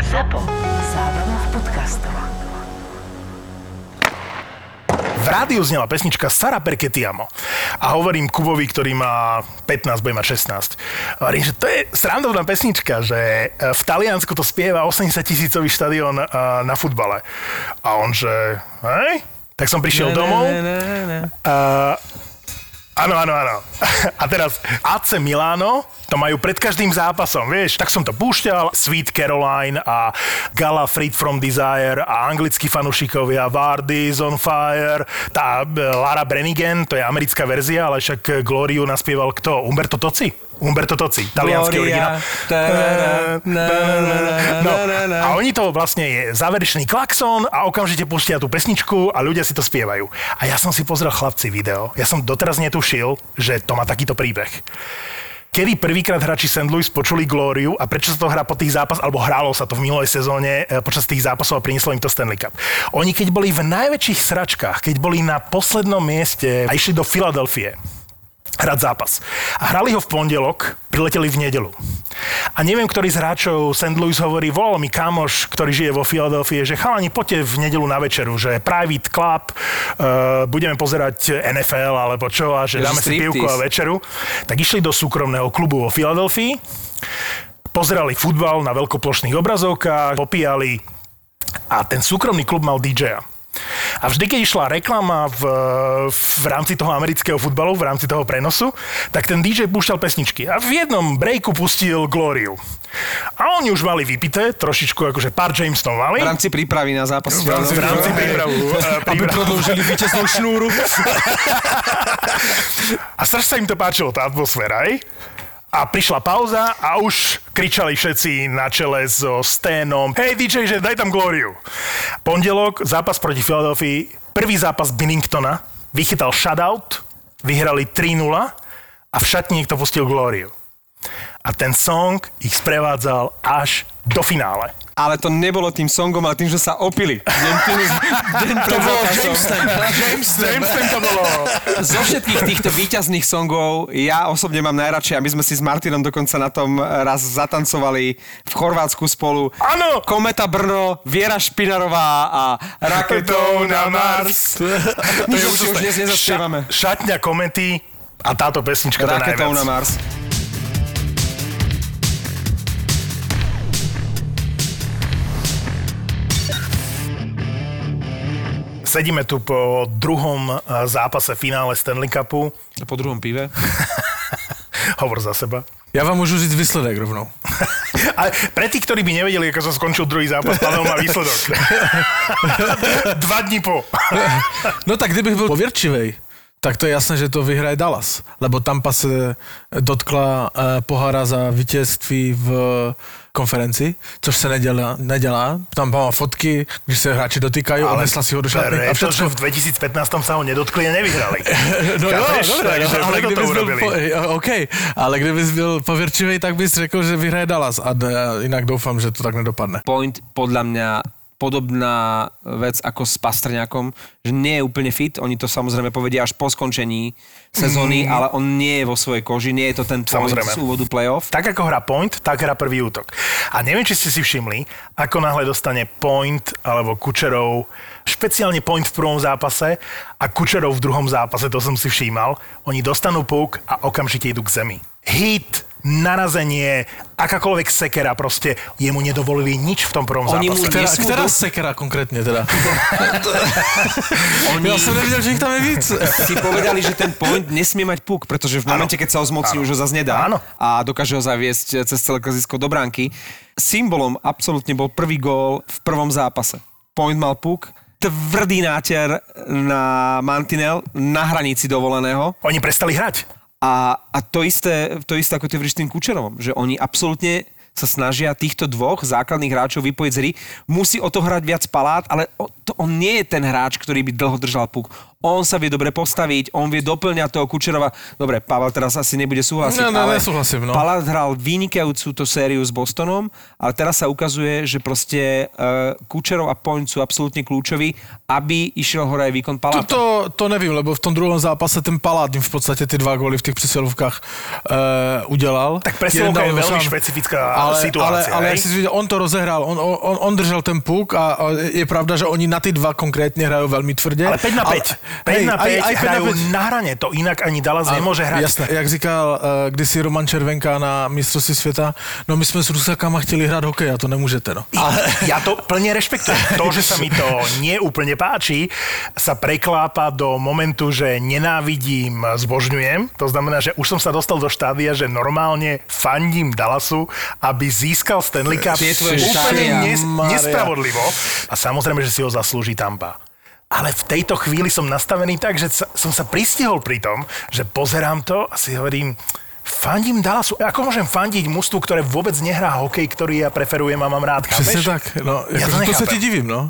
ZAPO. Zábrná v podcastov. V rádiu znela pesnička Sara Perketiamo. A hovorím Kubovi, ktorý má 15, bude mať 16. Hovorím, že to je srandovná pesnička, že e, v Taliansku to spieva 80 tisícový štadión e, na futbale. A on, že hej? Tak som prišiel domov. A Áno, áno, áno. A teraz AC Milano to majú pred každým zápasom, vieš. Tak som to púšťal, Sweet Caroline a Gala Freed from Desire a anglickí fanúšikovia Vardy is on fire, tá e, Lara Brenigan, to je americká verzia, ale však Gloriu naspieval kto? Umberto Toci? Umberto Toci, talianský originál. No, a oni to vlastne je záverečný klaxon a okamžite pustia tú pesničku a ľudia si to spievajú. A ja som si pozrel chlapci video. Ja som doteraz netušil, že to má takýto príbeh kedy prvýkrát hráči St. Louis počuli Glóriu a prečo sa to hrá po tých zápas, alebo hrálo sa to v minulej sezóne e, počas tých zápasov a prinieslo im to Stanley Cup. Oni keď boli v najväčších sračkách, keď boli na poslednom mieste a išli do Filadelfie, hrať zápas. A hrali ho v pondelok, prileteli v nedelu. A neviem, ktorý z hráčov St. Louis hovorí, volal mi kamoš, ktorý žije vo Filadelfii, že chalani, poďte v nedelu na večeru, že private club, uh, budeme pozerať NFL alebo čo a že dáme si pivku a večeru. Tak išli do súkromného klubu vo Filadelfii, pozerali futbal na veľkoplošných obrazovkách, popíjali a ten súkromný klub mal DJ-a. A vždy, keď išla reklama v, v rámci toho amerického futbalu, v rámci toho prenosu, tak ten DJ púšťal pesničky. A v jednom breaku pustil Gloriu. A oni už mali vypité, trošičku akože pár Jamesonov mali. V rámci prípravy na zápas. V rámci, v rámci prípravu. Eh, Aby prodlžili víťaznú šnúru. A strašne sa im to páčilo, tá atmosféra, aj? A prišla pauza a už kričali všetci na čele so Sténom Hej DJ, že daj tam Glóriu. Pondelok, zápas proti Philadelphia, prvý zápas Binningtona, vychytal shutout, vyhrali 3-0 a v šatni niekto pustil Glóriu. A ten song ich sprevádzal až do finále ale to nebolo tým songom, ale tým, že sa opili. Deň, tým, deň to bolo Jameson. Jameson to bolo. Zo všetkých týchto výťazných songov ja osobne mám najradšej a my sme si s Martinom dokonca na tom raz zatancovali v Chorvátsku spolu. Áno! Kometa Brno, Viera Špinarová a Raketou na Mars. My už, už dnes nezaspievame. Šatňa komety a táto pesnička Raketou na Mars. Sedíme tu po druhom eh, zápase finále Stanley Cupu. A po druhom pive? Hovor za seba. Ja vám môžu říct výsledek rovnou. Ale pre tých, ktorí by nevedeli, ako sa skončil druhý zápas, Pavel má výsledok. Dva dní po. no tak kdybych byl pověrčivej, tak to je jasné, že to vyhraje Dallas, lebo Tampa se dotkla eh, pohára za vítězství v konferenci, což se nedělá, nedělá. Tam má fotky, když se hráči dotýkají, ale nesla si ho do šatny. A všetko... v 2015 sa ho nedotkli a nevyhrali. no jo, dobré, no, ale kdybys byl, po, OK, ale kdybys byl pověrčivý, tak bys řekl, že vyhraje Dallas a jinak doufám, že to tak nedopadne. Point podľa mňa podobná vec ako s Pastrňakom, že nie je úplne fit. Oni to samozrejme povedia až po skončení sezóny, mm. ale on nie je vo svojej koži, nie je to ten point samozrejme. z úvodu playoff. Tak ako hrá point, tak hrá prvý útok. A neviem, či ste si všimli, ako náhle dostane point alebo Kučerov, špeciálne point v prvom zápase a Kučerov v druhom zápase, to som si všímal, oni dostanú puk a okamžite idú k zemi. Hit, narazenie, akákoľvek sekera, proste jemu nedovolili nič v tom prvom Oni zápase. Mu ktorá, ktorá sekera konkrétne teda? Oni... Ja som nevidel, že ich tam je víc. Si povedali, že ten point nesmie mať puk, pretože v momente, keď sa ho zmocní, už ho zase nedá. Áno. A dokáže ho zaviesť cez celé klazisko do bránky. Symbolom absolútne bol prvý gól v prvom zápase. Point mal puk, tvrdý náter na mantinel na hranici dovoleného. Oni prestali hrať. A, a to, isté, to isté ako ty hovoríš tým Kučerovom, že oni absolútne sa snažia týchto dvoch základných hráčov vypojiť z hry. Musí o to hrať viac palát, ale to, on nie je ten hráč, ktorý by dlho držal puk. On sa vie dobre postaviť, on vie doplňať toho Kučerova. Dobre, Pavel teraz asi nebude súhlasiť, No, no, ale nesúhlasím, no. Palát hral vynikajúcu to sériu s Bostonom, ale teraz sa ukazuje, že proste uh, Kučerov a Point sú absolútne kľúčoví, aby išiel hore aj výkon Paláta. To, to nevím, lebo v tom druhom zápase ten Palát im v podstate ty dva góly v těch přesilovkách uh, udělal. Tak presilovka je veľmi sám. špecifická ale, situácia. Ale, ale jak si viděl, on to rozehrál, on, on, on držel ten puk a, a je pravda, že oni na ty dva konkrétně hrajou velmi tvrdě. Ale 5 na 5. 5 na 5 aj, aj 5 hrajú na 5. na hrane. To inak ani Dallas A- nemôže hrať. Jasné, jak říkal uh, kdysi Roman Červenka na mistrovství světa, no my jsme s Rusakama chtěli hrát hokej a to nemůžete, no. Ale ja to plne rešpektujem. To, že sa mi to neúplne páči, sa preklápa do momentu, že nenávidím, zbožňujem. To znamená, že už som sa dostal do štádia, že normálne fandím Dallasu, aby získal Stanley Cup úplne nes- nespravodlivo. A samozrejme, že si ho zaslúži Tampa. Ale v tejto chvíli som nastavený tak, že sa, som sa pristihol pri tom, že pozerám to a si hovorím, fandím Dallasu. Ako môžem fandiť mužstvu, ktoré vôbec nehrá hokej, ktorý ja preferujem a mám rád? Chápeš? tak, no, Ja to to, to se nechápem. ti divím, no.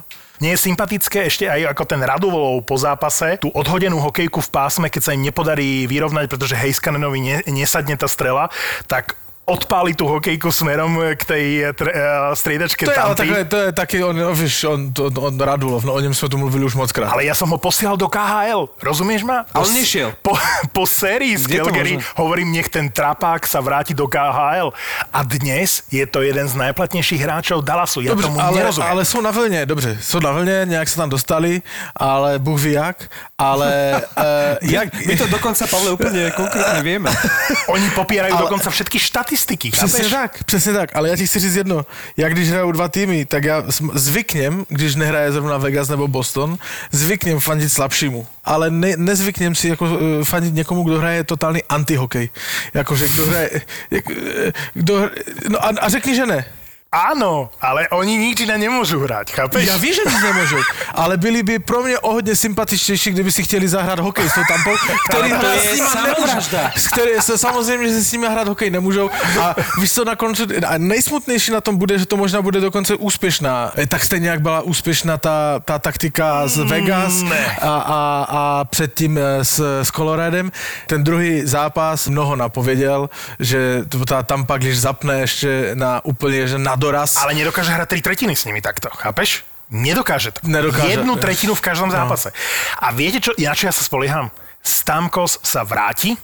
Nie je sympatické ešte aj ako ten Raduvolov po zápase, tú odhodenú hokejku v pásme, keď sa im nepodarí vyrovnať, pretože Heiskanenovi ne, nesadne tá strela, tak odpáli tú hokejku smerom k tej tr- eh, striedačke To je, ale takhle, to je taky, on, no, víš, on, to, on Radulov, no o něm jsme tu mluvili už moc krát. Ale ja som ho posielal do KHL, rozumieš ma? A on Po- nešiel. Po, po sérii z Calgary hovorím, nech ten trapák sa vráti do KHL. A dnes je to jeden z najplatnejších hráčov Dallasu. Ja Dobře, tomu ale, nerozumiem. ale jsou na vlně, dobře, jsou na vlně, nějak se tam dostali, ale Bůh ví jak, ale uh, jak, My to dokonca, Pavle, úplne konkrétne vieme. Oni popierajú Ale- dokonca všetky štatistiky. Přesně chápeš? tak, přesně tak, ale já ti chci říct jedno, já když hraju dva týmy, tak já zvyknem, když nehraje zrovna Vegas nebo Boston, zvyknem fandit slabšímu, ale ne, nezvyknem si jako eh, fandit někomu, kdo hraje totální antihokej. Jakože kdo hraje, jak, eh, kdo, no a, a řekni, že ne. Áno, ale oni nič iné nemôžu hrať, chápeš? Já vím, že nic nemůžou, ale byli by pro mě o hodně sympatičtější, kdyby si chtěli zahrát hokej s tou tampou, to hrát je s nima samovražda. nemůžou. S který, se, samozřejmě, že se s nimi hrát hokej nemůžou. A víš co, na konci, a nejsmutnější na tom bude, že to možná bude dokonce úspěšná. Eh, Tak stejně, jak byla úspěšná ta, ta taktika z Vegas ne. a, a, a předtím eh, s, s Coloradem. Ten druhý zápas mnoho napověděl, že to- ta Tampa, když zapne ještě na úplně, že na doraz, Ale nedokáže hrať tri tretiny s nimi takto, chápeš? Nedokáže to. Nedokáže. Jednu tretinu v každom zápase. A viete čo, na čo ja sa spolieham? Stamkos sa vráti,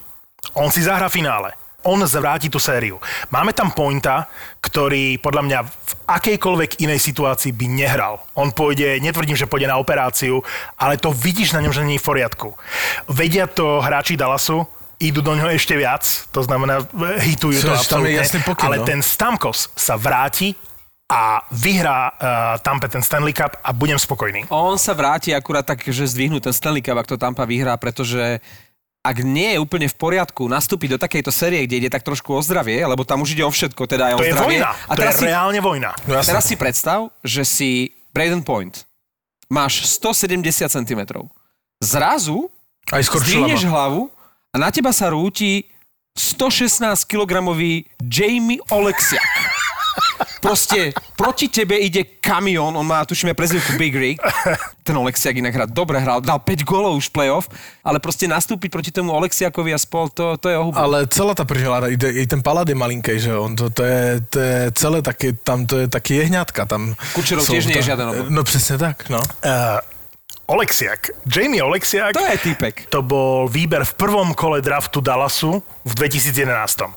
on si zahrá finále. On zvráti tú sériu. Máme tam pointa, ktorý podľa mňa v akejkoľvek inej situácii by nehral. On pôjde, netvrdím, že pôjde na operáciu, ale to vidíš na ňom, že nie je v poriadku. Vedia to hráči Dallasu, idú do ňoho ešte viac, to znamená, hitujú to tam je absolútne, jasný pokyn, ale no. ten Stamkos sa vráti a vyhrá uh, Tampa ten Stanley Cup a budem spokojný. On sa vráti akurát tak, že zdvihnú ten Stanley Cup, ak to Tampa vyhrá, pretože ak nie je úplne v poriadku nastúpiť do takejto série, kde ide tak trošku o zdravie, lebo tam už ide o všetko, teda aj o To je zdravie. vojna, A to je si, reálne vojna. No jasné. teraz si predstav, že si Braden Point. Máš 170 cm. Zrazu Aj zdvihneš hlavu a na teba sa rúti 116 kg Jamie Oleksiak. Proste proti tebe ide kamión, on má, tuším, aj prezivku Big Rig. Ten Oleksiak inak hrá, dobre hral, dal 5 gólov už v playoff, ale proste nastúpiť proti tomu Oleksiakovi a spol, to, to je ohubu. Ale celá ta prihláda, i, i ten palad je malinký, že on to, to, je, to je celé taky, tam to je taky jehňatka, tam Kučerov tiež nie je žiaden obor. No přesně tak, no. Uh, Oleksiak, Jamie Oleksiak, To je typek. to bol výber v prvom kole draftu Dallasu v 2011.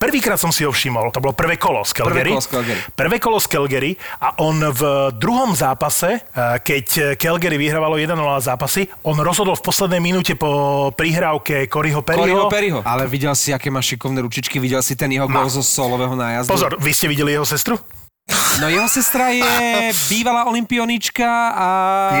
Prvýkrát som si ho všimol, to bolo prvé kolo z Calgary. kolo z Calgary. Prvé kolo z Calgary a on v druhom zápase, eh, keď Calgary vyhrávalo 1-0 zápasy, on rozhodol v poslednej minúte po prihrávke Coryho Coryho Perryho. Perryho. Ale videl si, aké má šikovné ručičky, videl si ten jeho gol zo solového nájazdu. Pozor, vy ste videli jeho sestru? No jeho sestra je bývalá olimpionička a...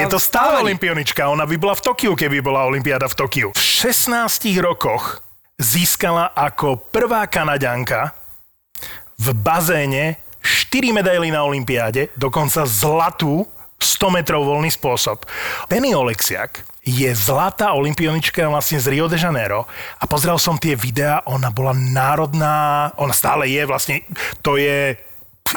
Je to stále olimpionička, ona by bola v Tokiu, keby bola olimpiáda v Tokiu. V 16 rokoch získala ako prvá Kanaďanka v bazéne 4 medaily na olympiáde, dokonca zlatú 100 metrov voľný spôsob. Penny Oleksiak je zlatá olimpionička vlastne z Rio de Janeiro a pozrel som tie videá, ona bola národná, ona stále je vlastne, to je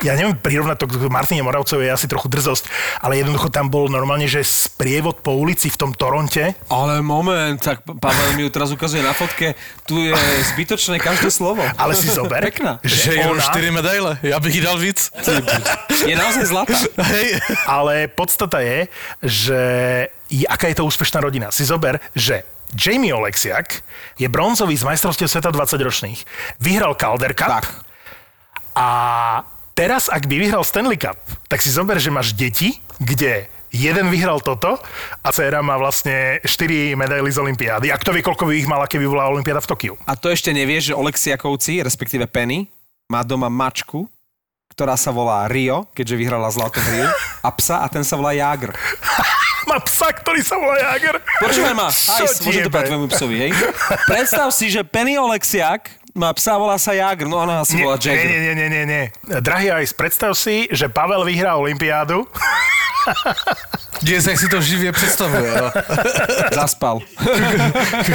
ja neviem prirovnať to k Martine Moravcovi, je asi trochu drzosť, ale jednoducho tam bol normálne, že sprievod po ulici v tom Toronte. Ale moment, tak Pavel mi ju teraz ukazuje na fotke, tu je zbytočné každé slovo. Ale si zober, Pekná. Že je ona- 4 medaile, ja bych dal víc. Je naozaj zlatá. Hej. Ale podstata je, že aká je to úspešná rodina. Si zober, že Jamie Oleksiak je bronzový z majstrovstiev sveta 20 ročných. Vyhral Calder Cup Tak. a teraz, ak by vyhral Stanley Cup, tak si zober, že máš deti, kde jeden vyhral toto a dcera má vlastne 4 medaily z Olympiády. A kto vie, koľko by ich mala, keby bola Olympiáda v Tokiu. A to ešte nevieš, že Oleksiakovci, respektíve Penny, má doma mačku, ktorá sa volá Rio, keďže vyhrala zlato v Rio, a psa a ten sa volá Jagr. Má psa, ktorý sa volá Jager. Počúvaj ma, aj ti môžem to jebe? povedať tvojmu psovi, hej? Predstav si, že Penny Oleksiak má psa, volá sa Jagr, no ona asi Nie, volá Jagger. nie, nie, nie, nie, nie. Drahý Ice, predstav si, že Pavel vyhrá Olympiádu Dnes, si to živě představuje. jo. Zaspal.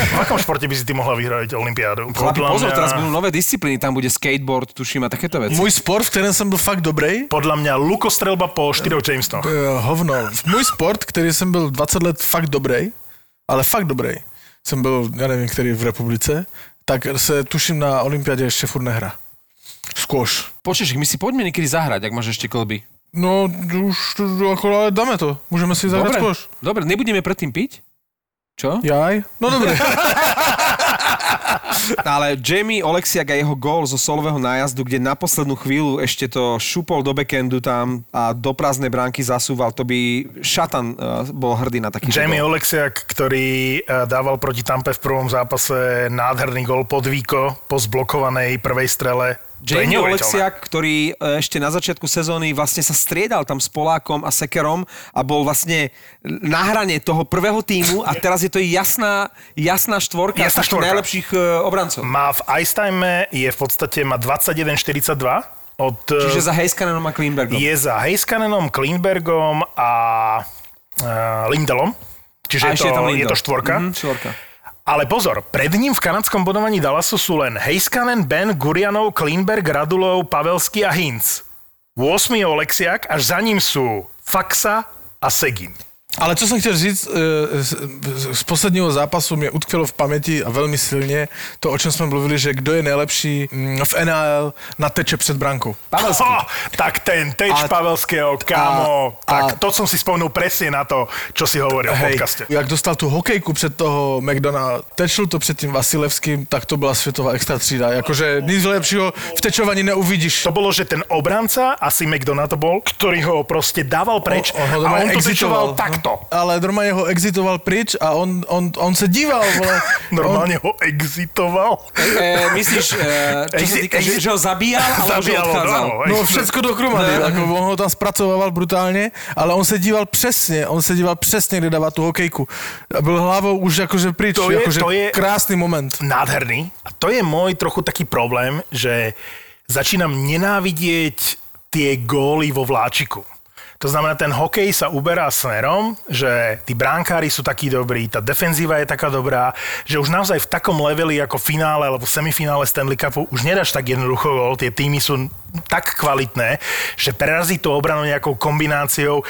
V akom športe by si ty mohla vyhrať Olympiádu? Chlapi, pozor, mňa- teraz budú nové disciplíny, tam bude skateboard, tuším, a takéto veci. Můj sport, v kterém jsem byl fakt dobrý, Podľa mňa lukostrelba po štyroch Jamesnoch. Eh, hovno. Můj sport, který jsem byl 20 let fakt dobrý, ale fakt dobrý, jsem byl, já nevím, který v republice, tak se tuším na olympiádě ještě furt nehra. Squash. Počuješ, my si poďme niekedy zahrať, ak máš ešte klby. No, už ako, ale dáme to. Můžeme si zahrát Dobre, squash. dobre, nebudeme predtým piť? Čo? Jaj? No dobre. Ale Jamie Oleksiak a jeho gól zo solového nájazdu, kde na poslednú chvíľu ešte to šupol do backendu tam a do prázdnej bránky zasúval, to by Šatan uh, bol hrdý na taký Jamie gól. Oleksiak, ktorý eh, dával proti Tampe v prvom zápase nádherný gol pod Víko po zblokovanej prvej strele. Jamie. Oleksiak, ktorý e, ešte na začiatku sezóny vlastne sa striedal tam s Polákom a Sekerom a bol vlastne na hrane toho prvého týmu a teraz je to jasná, jasná štvorka Jasná štvorka. najlepších e, obrancov. Má v ice time je v podstate má 21-42 od... eh, Čiže za Heiskanenom a Kleinbergom. je za Heiskanenom, Kleinbergom a uh, Lindelom. Čiže A je to, je je to štvorka. Mhm, štvorka. Ale pozor, pred ním v kanadskom bodovaní Dallasu sú len Heiskanen, Ben, Gurianov, Kleinberg, Radulov, Pavelský a Hinz. 8 je Oleksiak, až za ním sú Faxa a Segin. Ale co jsem chtěl říct, eh, z, posledního zápasu mě utkvělo v paměti a velmi silně to, o čem jsme mluvili, že kdo je nejlepší mm, v NHL na teče před brankou. Pavelský. Oh, tak ten teč A- Pavelského, kámo, a- tak a- to som si spomenul presne na to, čo si hovoril v podcaste. jak dostal tu hokejku před toho McDona, tečil to před tím Vasilevským, tak to byla světová extra třída. Jakože nic lepšího v tečovaní neuvidíš. To bolo, že ten obranca, asi McDonough to bol, ktorý ho proste dával preč On- on ho a on to exitoval. tečoval takto. Ale normálně ho exitoval pryč a on, on, on se díval, vole. Normálne ho exitoval. E, myslíš, e, čo sa Exi- týka, že, exi- že ho zabíjal, alebo že Zabíjal ho, odchádzal? On, no všecko dohromady, jako on ho tam zpracovával brutálně, ale on se díval přesně, on se díval přesně, kde dává tu hokejku. A byl hlavou už jakože pryč, To je- jakože to je- krásný moment. nádherný. A to je môj trochu taký problém, že začínam nenávidieť tie góly vo vláčiku. To znamená, ten hokej sa uberá smerom, že tí bránkári sú takí dobrí, tá defenzíva je taká dobrá, že už naozaj v takom leveli ako finále alebo semifinále Stanley Cupu už nedáš tak jednoducho gól, tie týmy sú tak kvalitné, že preraziť tú obranu nejakou kombináciou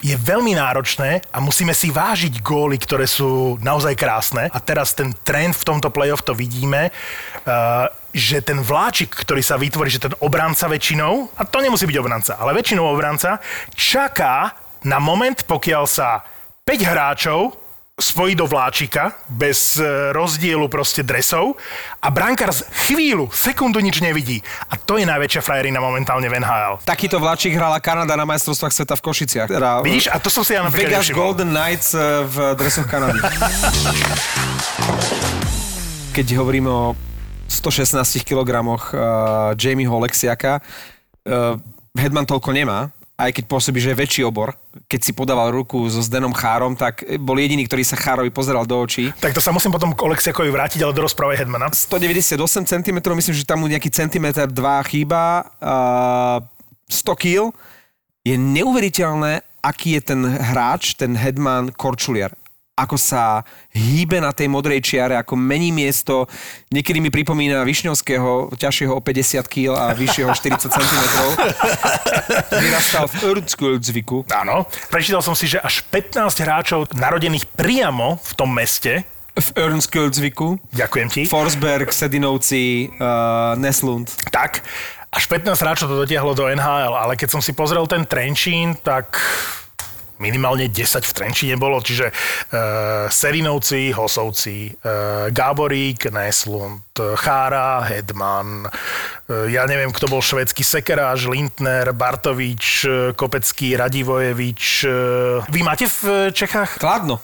je veľmi náročné a musíme si vážiť góly, ktoré sú naozaj krásne. A teraz ten trend v tomto playoff to vidíme, uh, že ten vláčik, ktorý sa vytvorí, že ten obranca väčšinou, a to nemusí byť obranca, ale väčšinou obranca, čaká na moment, pokiaľ sa 5 hráčov spojí do vláčika bez e, rozdielu proste dresov a brankár z chvíľu, sekundu nič nevidí. A to je najväčšia frajerina momentálne v NHL. Takýto vláčik hrala Kanada na majstrovstvách sveta v Košiciach. Teda Vidíš? A to som si ja napríklad Vegas nevšimol. Golden Knights e, v dresoch Kanady. Keď hovoríme o 116 kg uh, Jamieho Oleksiaka, uh, Hedman toľko nemá, aj keď pôsobí, že je väčší obor. Keď si podával ruku so Zdenom Chárom, tak bol jediný, ktorý sa Chárovi pozeral do očí. Tak to sa musím potom k Oleksiakovi vrátiť, ale do rozprávy Hedmana. 198 cm, myslím, že tam mu nejaký centimetr, dva chýba, uh, 100 kg. Je neuveriteľné, aký je ten hráč, ten headman Korčuliar. Ako sa hýbe na tej modrej čiare, ako mení miesto. Niekedy mi pripomína Višňovského, ťažšieho o 50 kg a vyššieho 40 cm. Vyrastal v Ördskuldzviku. Áno. Prečítal som si, že až 15 hráčov narodených priamo v tom meste v Örnskuldzviku. Ďakujem ti. Forsberg, Sedinovci, uh, Neslund. Tak, až 15 hráčov to dotiahlo do NHL, ale keď som si pozrel ten Trenčín, tak minimálne 10 v Trenčíne bolo, čiže uh, Serinovci, Hosovci, uh, Gáborík, Neslund, Chára, Hedman, uh, ja neviem, kto bol švedský Sekeráž, Lindner, Bartovič, Kopecký, Radivojevič. Uh, vy máte v Čechách? Kladno.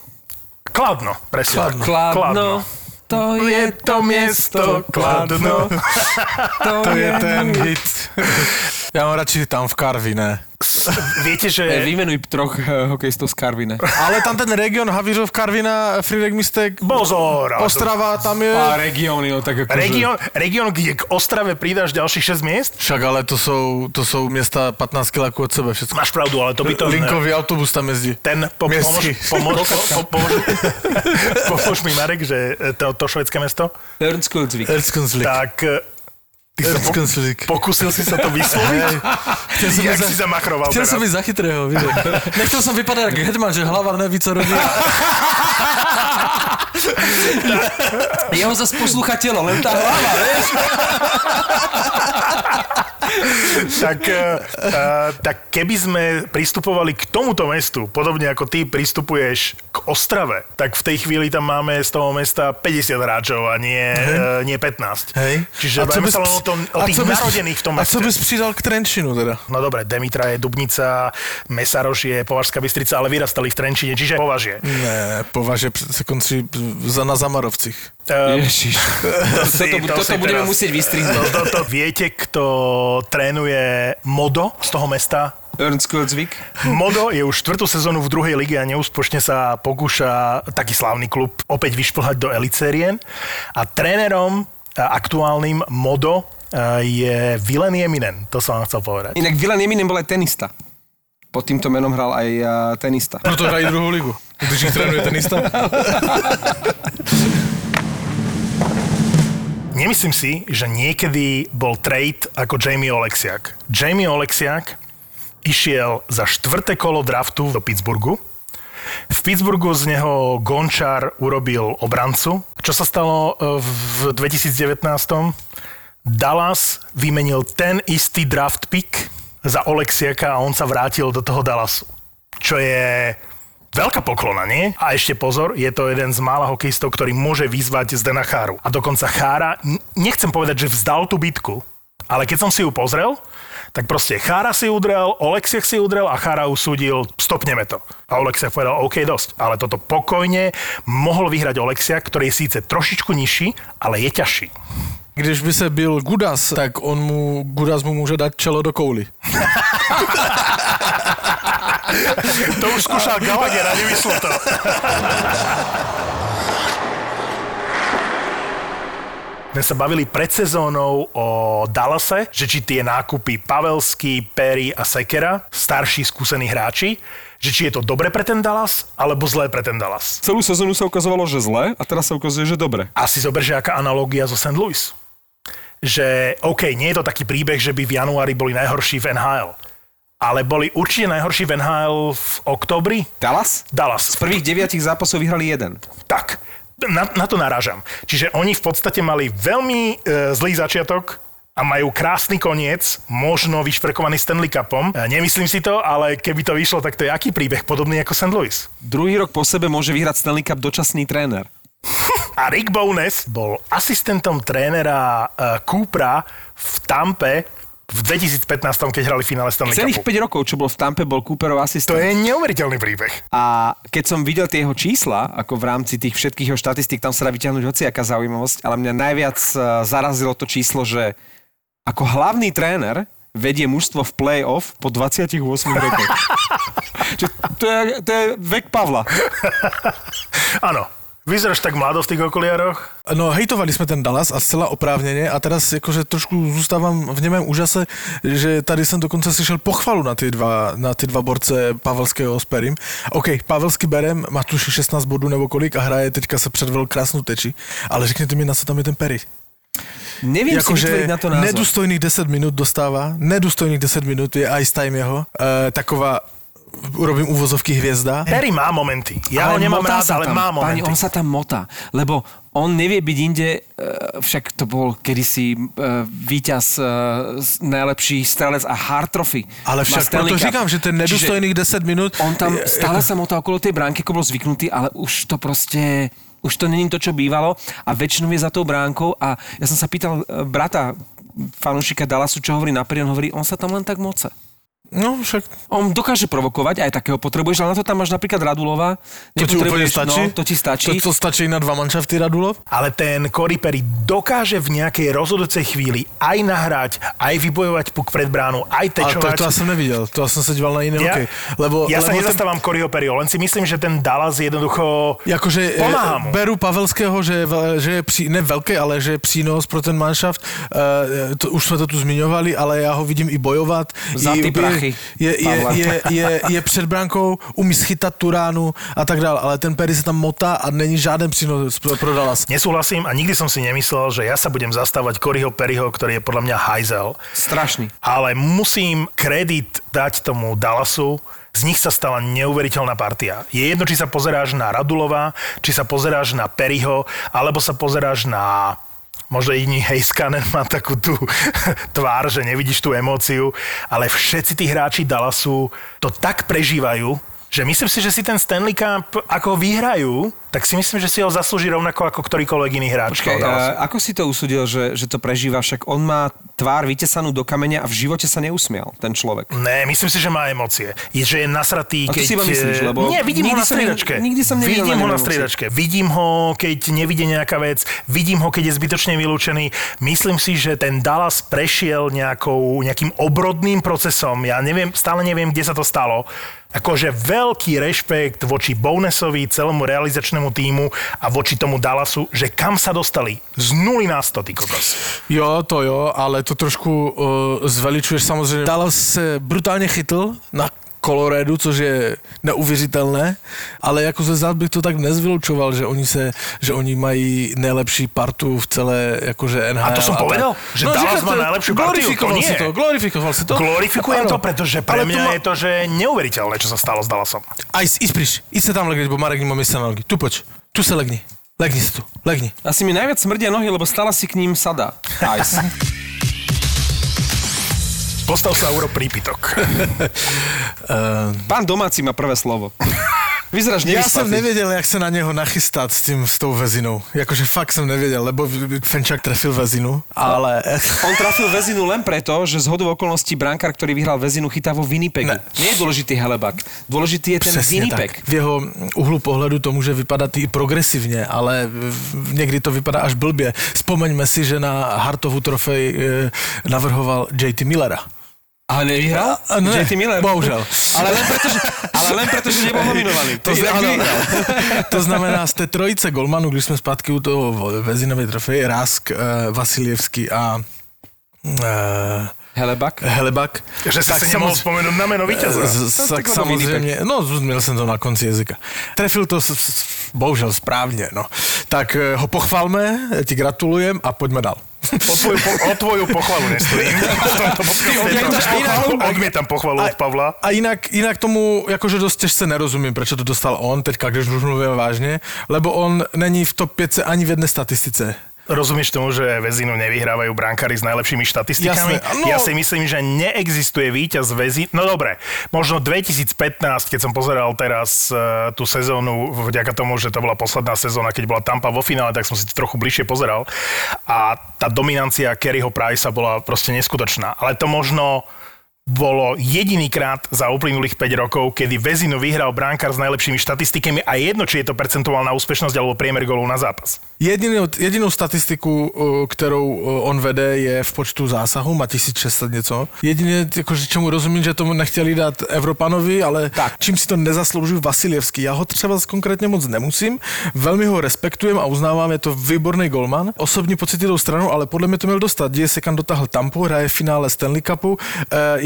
Kladno, presne. Kladno. Kladno. Kladno. To je to miesto Kladno. to je ten hit. Ja mám radši tam v Karvine. Viete, že... Vymenuj troch uh, hokejistov z Karvine. Ale tam ten región Havířov, Karvina, Fridek Mistek, Bozor. Ostrava, tam je... A regióny, no tak ako Región, región, kde k Ostrave pridáš ďalších 6 miest? Však ale to sú, to sú miesta 15 km od sebe všetko. Máš pravdu, ale to by to... Linkový autobus tam jezdí. Ten, po, pomôž, pomôž, po, pomôž, pomôž mi Marek, že to, to švedské mesto? Ernsköldsvik. Tak Ty sa po, pokusil si sa to vysloviť? Chcel som Jak za, si zamachroval Chcel teraz? som ísť za chytrého, Nechcel som vypadať ako Hetman, že hlava neví, co robí. Jeho zase poslúcha telo, len tá hlava, vieš? tak, uh, tak keby sme pristupovali k tomuto mestu, podobne ako ty pristupuješ k Ostrave, tak v tej chvíli tam máme z toho mesta 50 hráčov a nie, uh, nie 15. Hej. Čiže a bys, sa len o, tom, o tých narodených v tom meste. A co bys přidal k Trenčinu teda? No dobre, Demitra je Dubnica, Mesaroš je Považská Bystrica, ale vyrastali v Trenčine, čiže Považ je. Ne, Považ je se končí za, na Zamarovcích. Um, Ježiš. To si, toto, to toto budeme teraz, musieť vystrihnúť. To, to, to, viete, kto trénuje Modo z toho mesta? Ernstkulzvik. Modo je už štvrtú sezónu v druhej lige a neúspočne sa pokúša taký slávny klub opäť vyšplhať do Elicerien. A trénerom aktuálnym Modo je Vilen Jeminen. To som vám chcel povedať. Inak Vilen Jeminen bol aj tenista. Pod týmto menom hral aj tenista. Proto hrají druhú ligu. Když ich trénuje tenista. Nemyslím si, že niekedy bol trade ako Jamie Oleksiak. Jamie Oleksiak išiel za štvrté kolo draftu do Pittsburghu. V Pittsburghu z neho Gončar urobil obrancu. Čo sa stalo e, v 2019? Dallas vymenil ten istý draft pick za Oleksiaka a on sa vrátil do toho Dallasu. Čo je Veľká poklona, nie? A ešte pozor, je to jeden z mála hokejistov, ktorý môže vyzvať Zdena Cháru. A dokonca Chára, nechcem povedať, že vzdal tú bitku, ale keď som si ju pozrel, tak proste Chára si udrel, Oleksiak si udrel a Chára usúdil, stopneme to. A Oleksiak povedal, OK, dosť. Ale toto pokojne mohol vyhrať Oleksiak, ktorý je síce trošičku nižší, ale je ťažší. Když by se byl Gudas, tak on mu, Gudas mu může dať čelo do kouly. to už skúšal Gallagher a nevyšlo to. sme sa bavili pred sezónou o Dallase, že či tie nákupy Pavelský, Perry a Sekera, starší skúsení hráči, že či je to dobre pre ten Dallas, alebo zlé pre ten Dallas. Celú sezónu sa ukazovalo, že zle a teraz sa ukazuje, že dobre. Asi zober, že aká analogia zo St. Louis. Že OK, nie je to taký príbeh, že by v januári boli najhorší v NHL ale boli určite najhorší v NHL v oktobri. Dallas? Dallas. Z prvých deviatich zápasov vyhrali jeden. Tak, na, na to narážam. Čiže oni v podstate mali veľmi e, zlý začiatok, a majú krásny koniec, možno vyšperkovaný Stanley Cupom. E, nemyslím si to, ale keby to vyšlo, tak to je aký príbeh, podobný ako St. Louis. Druhý rok po sebe môže vyhrať Stanley Cup dočasný tréner. a Rick Bowness bol asistentom trénera uh, Coopera v Tampe v 2015, keď hrali finále Stanley Celých 5 rokov, čo bol v Tampe, bol Cooperov asistent. To je neuveriteľný príbeh. A keď som videl tie jeho čísla, ako v rámci tých všetkých jeho štatistík, tam sa dá vyťahnuť hociaká zaujímavosť, ale mňa najviac e, zarazilo to číslo, že ako hlavný tréner vedie mužstvo v play-off po 28 rokoch. to, je, to je vek Pavla. Áno, Vyzeráš tak mlado v tých okuliároch? No, hejtovali sme ten Dallas a zcela oprávnene a teraz jakože trošku zůstávám v němém úžase, že tady jsem dokonce slyšel pochvalu na ty dva, na ty dva borce Pavelského s Perim. OK, Pavelský berem, má tu 16 bodů nebo kolik a hraje, teďka se předvel krásnou teči, ale řekněte mi, na co tam je ten Perry. Neviem si vytvoriť na to názor. nedůstojných 10 minut dostává, nedůstojných 10 minut je ice time jeho, e, taková urobím úvozovky hviezda. Perry má momenty. Ja ho nemám rád, ale tam, má Pani, momenty. on sa tam motá, lebo on nevie byť inde, e, však to bol kedysi e, víťaz e, najlepší strelec a hard trophy. Ale však Cup. říkám, že ten nedůstojných 10 minut... On tam stále sa motá okolo tej bránky, ako bol zvyknutý, ale už to proste už to není to, čo bývalo a väčšinou je za tou bránkou a ja som sa pýtal brata fanúšika Dallasu, čo hovorí na on hovorí, on sa tam len tak moce. No, však On dokáže provokovať, aj takého potrebuješ, ale na to tam máš napríklad Radulova. to ti úplne stačí? No, to ti stačí. To, to stačí na dva manšafty Radulov? Ale ten Corey Perry dokáže v nejakej rozhodujúcej chvíli aj nahrať, aj vybojovať puk pred bránu, aj Ale to, tečovať. to ja som nevidel, to ja som sa díval na iný ja, hokej. Lebo, ja sa lebo ten, nezastávam Coreyho Perryho, len si myslím, že ten Dallas jednoducho Jakože pomáha mu. e, beru Pavelského, že že je pří, ne veľké, ale že je přínos pro ten manšaft. E, to, už jsme to tu zmiňovali, ale já ho vidím i bojovat. Za I, ty prachy, je, je, je, je, je, před bránkou, umí schytat tu ránu a tak dále. Ale ten Perry se tam motá a není žádný přínos pro, Dallas. Nesúhlasím a nikdy som si nemyslel, že ja sa budem zastávať Coreyho Perryho, ktorý je podľa mňa hajzel. Strašný. Ale musím kredit dať tomu Dallasu, z nich sa stala neuveriteľná partia. Je jedno, či sa pozeráš na Radulova, či sa pozeráš na Perryho, alebo sa pozeráš na možno jediný Heiskanen má takú tú tvár, že nevidíš tú emóciu, ale všetci tí hráči Dallasu to tak prežívajú, že myslím si, že si ten Stanley Cup, ako vyhrajú, tak si myslím, že si ho zaslúži rovnako ako ktorýkoľvek iný hráč. A ako si to usúdil, že, že to prežíva? Však on má tvár vytesanú do kameňa a v živote sa neusmial, ten človek. Ne, myslím si, že má emócie. Je, že je nasratý, A to keď... si iba myslíš, eh, lebo Nie, vidím ho na som striedačke. nikdy som nevidel Vidím na ho na striedačke. Vidím ho, keď nevidie nejaká vec. Vidím ho, keď je zbytočne vylúčený. Myslím si, že ten Dallas prešiel nejakou, nejakým obrodným procesom. Ja neviem, stále neviem, kde sa to stalo. Akože veľký rešpekt voči Bownesovi, celému realizačnému týmu a voči tomu Dallasu, že kam sa dostali. Z nuly na 100, ty kokos. Jo, to jo, ale to trošku uh, zveličuješ samozřejmě. Dallas se brutálně chytl na Coloredu, což je neuvěřitelné, ale jako ze zad bych to tak nezvylučoval, že oni se, že oni mají nejlepší partu v celé jakože NHL. A to som tak. povedal? Že Dallas říkám, má to- najlepšiu partiu? glorifikoval To si nie. to, glorifikoval si to. Glorifikujem to, pretože pre Ale mňa ma- je to, že neuveriteľné, čo sa stalo s Dallasom. Aj, ísť priš, ísť sa tam legniť, bo Marek nemá miesta na nohy. Tu poď, tu sa legni. Legni sa tu, legni. Asi mi najviac smrdia nohy, lebo stále si k ním sadá. Ice. Postav sa a urob prípitok. Pán domáci má prvé slovo. Vyzeráš Ja som nevedel, jak sa na neho nachystať s, tým, s tou väzinou. Jakože fakt som nevedel, lebo Fenčák trefil väzinu, ale... On trafil väzinu len preto, že z hodou okolností brankár, ktorý vyhral väzinu, chytá vo Winnipegu. Ne. Nie je dôležitý Helebak. Dôležitý je ten Winnipeg. tak. V jeho uhlu pohledu to může vypadat i progresivně, ale někdy to vypadá až blbě. Vzpomeňme si, že na Hartovu trofej e, navrhoval JT Millera. Ale nevyhral? A ne, JT Miller. bohužel. Ale len preto, že, ale len preto, že nebol nominovaný. To, Inak zna- by ano, vyhral. to znamená, z té trojice golmanů, když jsme zpátky u toho Vezinovej trofeje, Rask, e, Vasiljevský a e, Helebak? Helebak. Že si sa nemohol spomenúť na meno víťaza. Z, To tak tak samozřejmě, no měl jsem to na konci jazyka. Trefil to s, s, bohužel správně, no. Tak eh, ho pochvalme, ti gratulujem a pojďme dál. O tvoju, po, o tvoju pochvalu nestojím. Odmietam pochvalu od Pavla. A jinak, jinak tomu jakože dost těžce nerozumím, proč to dostal on, teďka, když už mluvím vážně, lebo on není v top 5 ani v jedné statistice. Rozumieš tomu, že väzinu nevyhrávajú brankári s najlepšími štatistikami? Jasné, no. Ja si myslím, že neexistuje víťaz väzí. No dobre, možno 2015, keď som pozeral teraz uh, tú sezónu, vďaka tomu, že to bola posledná sezóna, keď bola Tampa vo finále, tak som si to trochu bližšie pozeral. A tá dominancia Kerryho Price'a bola proste neskutočná. Ale to možno bolo jedinýkrát za uplynulých 5 rokov, kedy Vezinu vyhral bránkar s najlepšími štatistikami a jedno, či je to percentuálna úspešnosť alebo priemer golov na zápas. Jedinou, jedinou statistiku, uh, kterou uh, on vede, je v počtu zásahu, má 1600 něco. Jedině, jakože čemu rozumím, že tomu nechtěli dát Evropanovi, ale tak. čím si to nezasloužil Vasiljevský. Já ho třeba konkrétně moc nemusím, velmi ho respektujem a uznávám, je to výborný golman. Osobní pocity tou stranu, ale podle mě to měl dostat. Děje se kam dotáhl Tampu, hraje v finále Stanley Cupu, uh,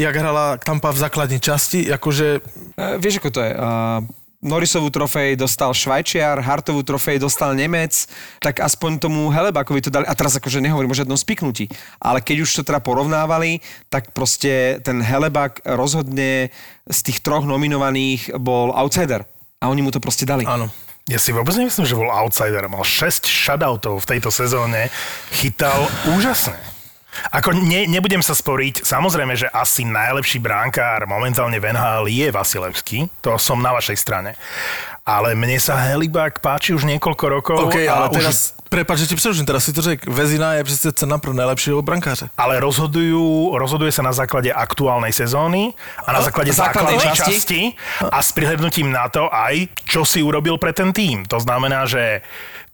jak hrala Tampa v základní časti, akože... E, vieš, ako to je? Uh, Norrisovú trofej dostal Švajčiar, Hartovú trofej dostal Nemec, tak aspoň tomu Helebakovi to dali. A teraz akože nehovorím o žiadnom spiknutí, ale keď už to teda porovnávali, tak proste ten Helebak rozhodne z tých troch nominovaných bol outsider. A oni mu to proste dali. Áno. Ja si vôbec nemyslím, že bol outsider. Mal 6 shutoutov v tejto sezóne. Chytal úžasne. Ako ne, nebudem sa sporiť, samozrejme, že asi najlepší bránkár momentálne v NHL je Vasilevský, to som na vašej strane. Ale mne sa Helibák páči už niekoľko rokov. OK, ale teraz, už... prepáč, že ti přeruším, teraz si to řek, Vezina je přece cena pro najlepšieho brankáře. Ale rozhodujú, rozhoduje sa na základe aktuálnej sezóny a na základe základnej časti. časti a s prihľadnutím na to aj, čo si urobil pre ten tým. To znamená, že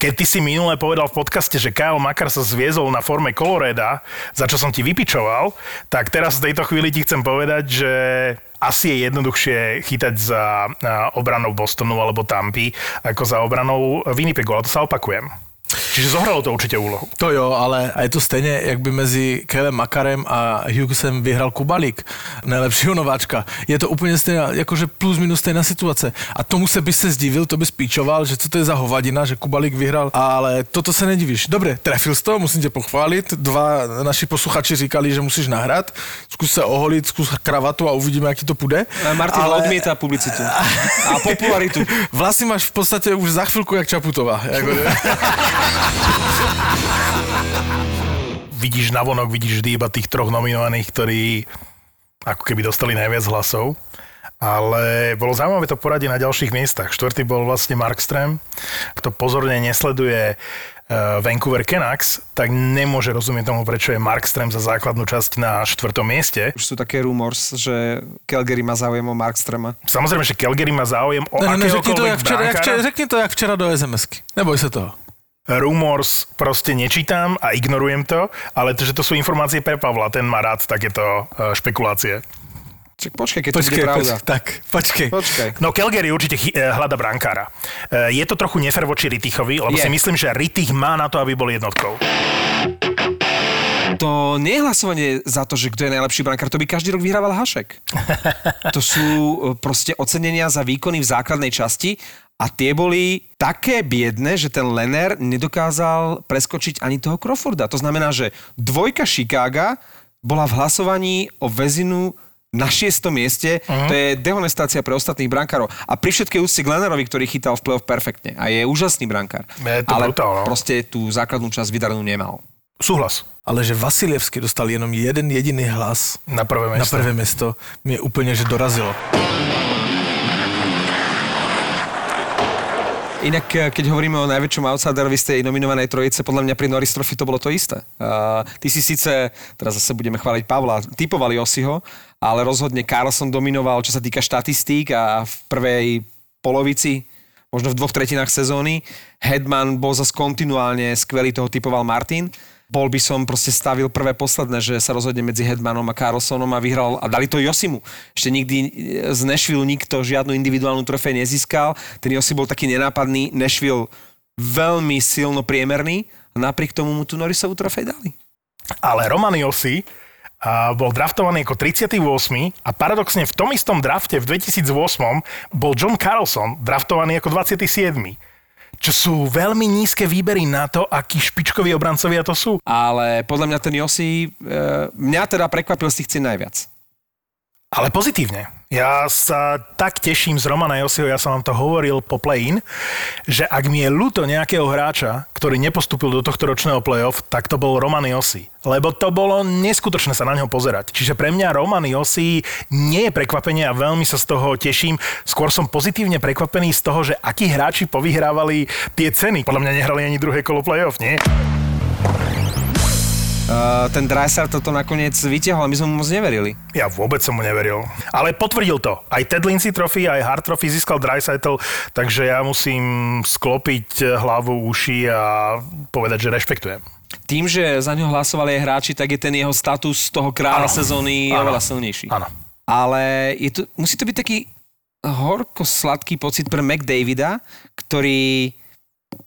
keď ty si minule povedal v podcaste, že Kyle Makar sa zviezol na forme Coloreda, za čo som ti vypičoval, tak teraz v tejto chvíli ti chcem povedať, že asi je jednoduchšie chytať za obranou Bostonu alebo Tampy, ako za obranou Winnipegu, ale to sa opakujem. Čiže zohralo to určite úlohu. To jo, ale a je to stejně, jak by mezi Kevem Makarem a Hughesem vyhral Kubalík, nejlepšího nováčka. Je to úplně stejná, jakože plus minus stejná situace. A tomu se by se zdivil, to by spíčoval, že co to je za hovadina, že Kubalík vyhral, ale toto se nedivíš. Dobre, trefil jsi to, musím tě pochválit. Dva naši posluchači říkali, že musíš nahrát. Zkus se oholit, zkus kravatu a uvidíme, jak ti to půjde. Martin ale... odmieta publicitu a popularitu. Vlasy máš v podstatě už za chvilku jak Čaputová. Jako... vidíš na vonok, vidíš vždy iba tých troch nominovaných, ktorí ako keby dostali najviac hlasov. Ale bolo zaujímavé to poradie na ďalších miestach. Štvrtý bol vlastne Markström. Kto pozorne nesleduje uh, Vancouver Canucks, tak nemôže rozumieť tomu, prečo je Markström za základnú časť na štvrtom mieste. Už sú také rumors, že Calgary má záujem o Markströma. Samozrejme, že Calgary má záujem o ne, ne, řekni to, jak včera, jak včera, řekni to, jak včera do SMS-ky. Neboj sa toho rumors proste nečítam a ignorujem to, ale to, že to sú informácie pre Pavla, ten má rád takéto uh, špekulácie. Čak počkaj, keď počkej, to bude pravda. Počkej, tak, počkej. počkej. No Calgary určite chy- eh, hľada brankára. Eh, je to trochu nefer voči Ritichovi, lebo je. si myslím, že Ritich má na to, aby bol jednotkou. To nie je hlasovanie za to, že kto je najlepší brankár, to by každý rok vyhrával Hašek. To sú proste ocenenia za výkony v základnej časti a tie boli také biedne, že ten Lenner nedokázal preskočiť ani toho Crawforda. To znamená, že dvojka Chicaga bola v hlasovaní o väzinu na šiestom mieste. Uh-huh. To je dehonestácia pre ostatných brankárov. A pri všetkej úcte k Lennerovi, ktorý chytal v play-off perfektne. A je úžasný brankár. Je to ale brutál, no? proste tú základnú časť vydarenú nemal. Súhlas. Ale že Vasilievský dostal jenom jeden jediný hlas na prvé mesto, na prvé mesto mě úplně že dorazilo. Inak, eh, keď hovoríme o najväčšom outsiderovi z tej nominovanej trojice, podľa mňa pri Norris Trophy to bolo to isté. Uh, ty si síce, teraz zase budeme chváliť Pavla, typovali Osiho, ale rozhodne Carlson dominoval, čo sa týka štatistík a v prvej polovici možno v dvoch tretinách sezóny. Headman bol zase kontinuálne skvelý, toho typoval Martin bol by som proste stavil prvé posledné, že sa rozhodne medzi Hedmanom a Carlsonom a vyhral a dali to Josimu. Ešte nikdy z Nashville nikto žiadnu individuálnu trofej nezískal. Ten Josi bol taký nenápadný, Nashville veľmi silno priemerný a napriek tomu mu tú Norrisovú trofej dali. Ale Roman Josi a bol draftovaný ako 38. a paradoxne v tom istom drafte v 2008 bol John Carlson draftovaný ako 27 čo sú veľmi nízke výbery na to, akí špičkoví obrancovia to sú. Ale podľa mňa ten Josi, e, mňa teda prekvapil z tých cien najviac. Ale pozitívne. Ja sa tak teším z Romana Josiho, ja som vám to hovoril po play-in, že ak mi je ľúto nejakého hráča, ktorý nepostúpil do tohto ročného play-off, tak to bol Roman Josi. Lebo to bolo neskutočné sa na neho pozerať. Čiže pre mňa Roman Josi nie je prekvapenie a veľmi sa z toho teším. Skôr som pozitívne prekvapený z toho, že akí hráči povyhrávali tie ceny. Podľa mňa nehrali ani druhé kolo play-off, nie? Uh, ten Dreisaitl to nakoniec vytiahol a my sme mu moc neverili. Ja vôbec som mu neveril. Ale potvrdil to. Aj Ted Lindsay Trophy, aj Hart Trophy získal Dreisaitl, takže ja musím sklopiť hlavu, uši a povedať, že rešpektujem. Tým, že za ňo hlasovali aj hráči, tak je ten jeho status toho kráľa Áno. sezóny oveľa silnejší. Áno. Ale je to, musí to byť taký horko-sladký pocit pre McDavida, ktorý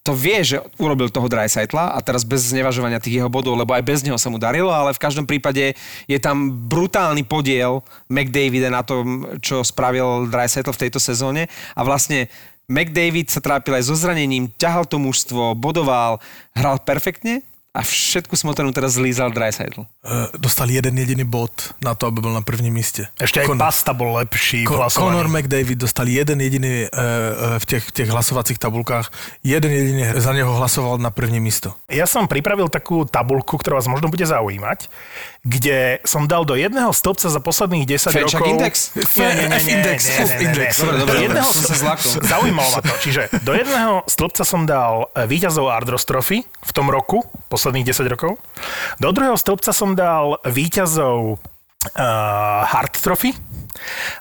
to vie, že urobil toho Dreisaitla a teraz bez znevažovania tých jeho bodov, lebo aj bez neho sa mu darilo, ale v každom prípade je tam brutálny podiel McDavida na tom, čo spravil Dreisaitl v tejto sezóne. A vlastne McDavid sa trápil aj so zranením, ťahal to mužstvo, bodoval, hral perfektne a všetku smotanu teraz zlízal Dreisaitl. Uh, dostal jeden jediný bod na to, aby bol na prvním míste. Ešte aj Con- Pasta bol lepší v Con- hlasovaní. Conor McDavid dostal jeden jediný uh, v těch, těch hlasovacích tabulkách, jeden jediný za něho hlasoval na první místo. Ja som pripravil takú tabulku, ktorá vás možno bude zaujímať, kde som dal do jedného stĺpca za posledných 10 Fečak rokov... index? Nie, nie, nie. Dobre, dobre, Do dobre, jedného som sa. Zaujímalo ma to. Čiže do jedného stĺpca som dal e, víťazov Ardros Trophy v tom roku, posledných 10 rokov. Do druhého stĺpca som dal víťazov uh, Hard Trophy.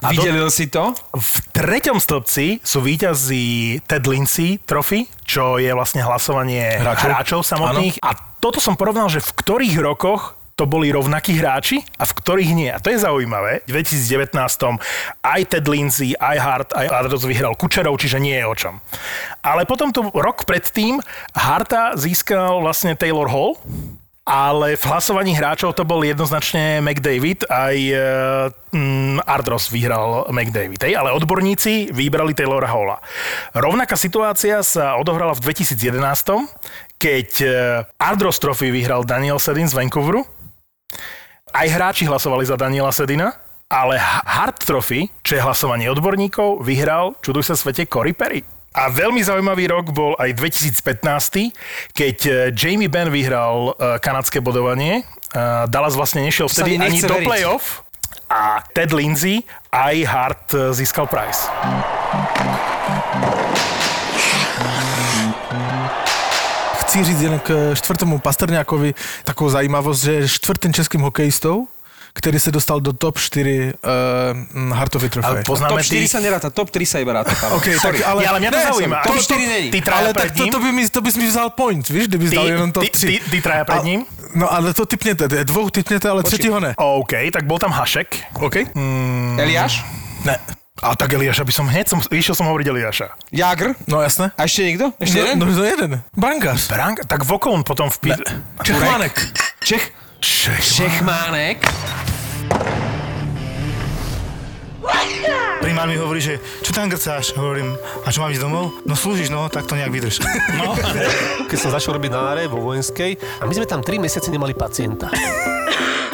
A do, Vydelil si to? v treťom stĺpci sú víťazí Ted Lindsay Trophy, čo je vlastne hlasovanie hráčov, Hráčov. samotných. A toto som porovnal, že v ktorých rokoch to boli rovnakí hráči a v ktorých nie. A to je zaujímavé. V 2019 aj Ted Lindsay, aj Hart, aj Adros vyhral Kučerov, čiže nie je o čom. Ale potom tu rok predtým Harta získal vlastne Taylor Hall, ale v hlasovaní hráčov to bol jednoznačne McDavid, aj e, mm, Ardros vyhral McDavid, hej? ale odborníci vybrali Taylora Halla. Rovnaká situácia sa odohrala v 2011, keď e, Ardros Trophy vyhral Daniel Sedin z Vancouveru. Aj hráči hlasovali za Daniela Sedina, ale H- Hart Trophy, čo je hlasovanie odborníkov, vyhral, čuduj sa svete, Cory Perry. A veľmi zaujímavý rok bol aj 2015, keď e, Jamie Benn vyhral e, kanadské bodovanie. E, Dallas vlastne nešiel vtedy ani do veriť. playoff. A Ted Lindsay aj Hart získal prize. Chci říct jen k čtvrtému Pasterňákovi takovou zajímavost, že je čtvrtým českým hokejistou, který se dostal do top 4 uh, Hartovy Ale trofeje. poznáme Top 4 tých... sa neráta, top 3 sa iba ráta. Pavel. OK, Sorry. tak ale... Ja, ale mňa to Ne, zaujíma. top Ty- 4 není. Ty traja ale pred tak to, ním? to, by mi, to bys mi vzal point, víš, kdyby Ty, dal jenom top ty, 3. ty, ty traja pred ním? No ale to typněte, dvou typněte, ale třetího ne. OK, tak bol tam Hašek. OK? Eliáš? Ne. A tak Eliáša by som hneď, som, išiel som hovoriť Eliáša. Jagr? No jasné. A ešte niekto? Ešte No, jeden? no, no jeden. Brankář. Brank, tak Vokon potom v... Pi- Čechmánek. Čech? Čech. Čechmánek? Primár mi hovorí, že čo tam grcáš? Hovorím, a čo mám ísť domov? No slúžiš, no, tak to nejak vydrž. No. keď som začal robiť na áre vo vojenskej a my sme tam 3 mesiace nemali pacienta.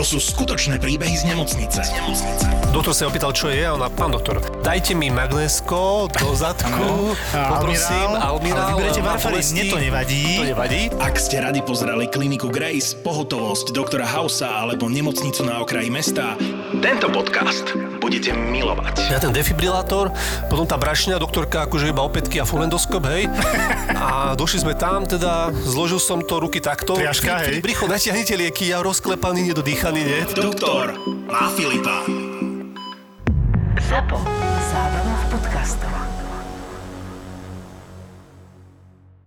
To sú skutočné príbehy z nemocnice. Z nemocnice. Doktor sa opýtal, čo je a ona, pán doktor, dajte mi magnésko do zadku, A poprosím, almirál, ale vyberete bolesti. mne to nevadí. To nevadí. Ak ste radi pozerali kliniku Grace, pohotovosť doktora Hausa alebo nemocnicu na okraji mesta, tento podcast budete milovať. Ja ten defibrilátor, potom tá brašňa, doktorka akože iba opätky a fulendoskop, hej. A došli sme tam, teda zložil som to ruky takto. Triaška, hej. Rýchlo, natiahnite lieky, ja rozklepaný, nedodýchaný, nie? Doktor má Filipa. ZAPO. Zábrná v podcastovách.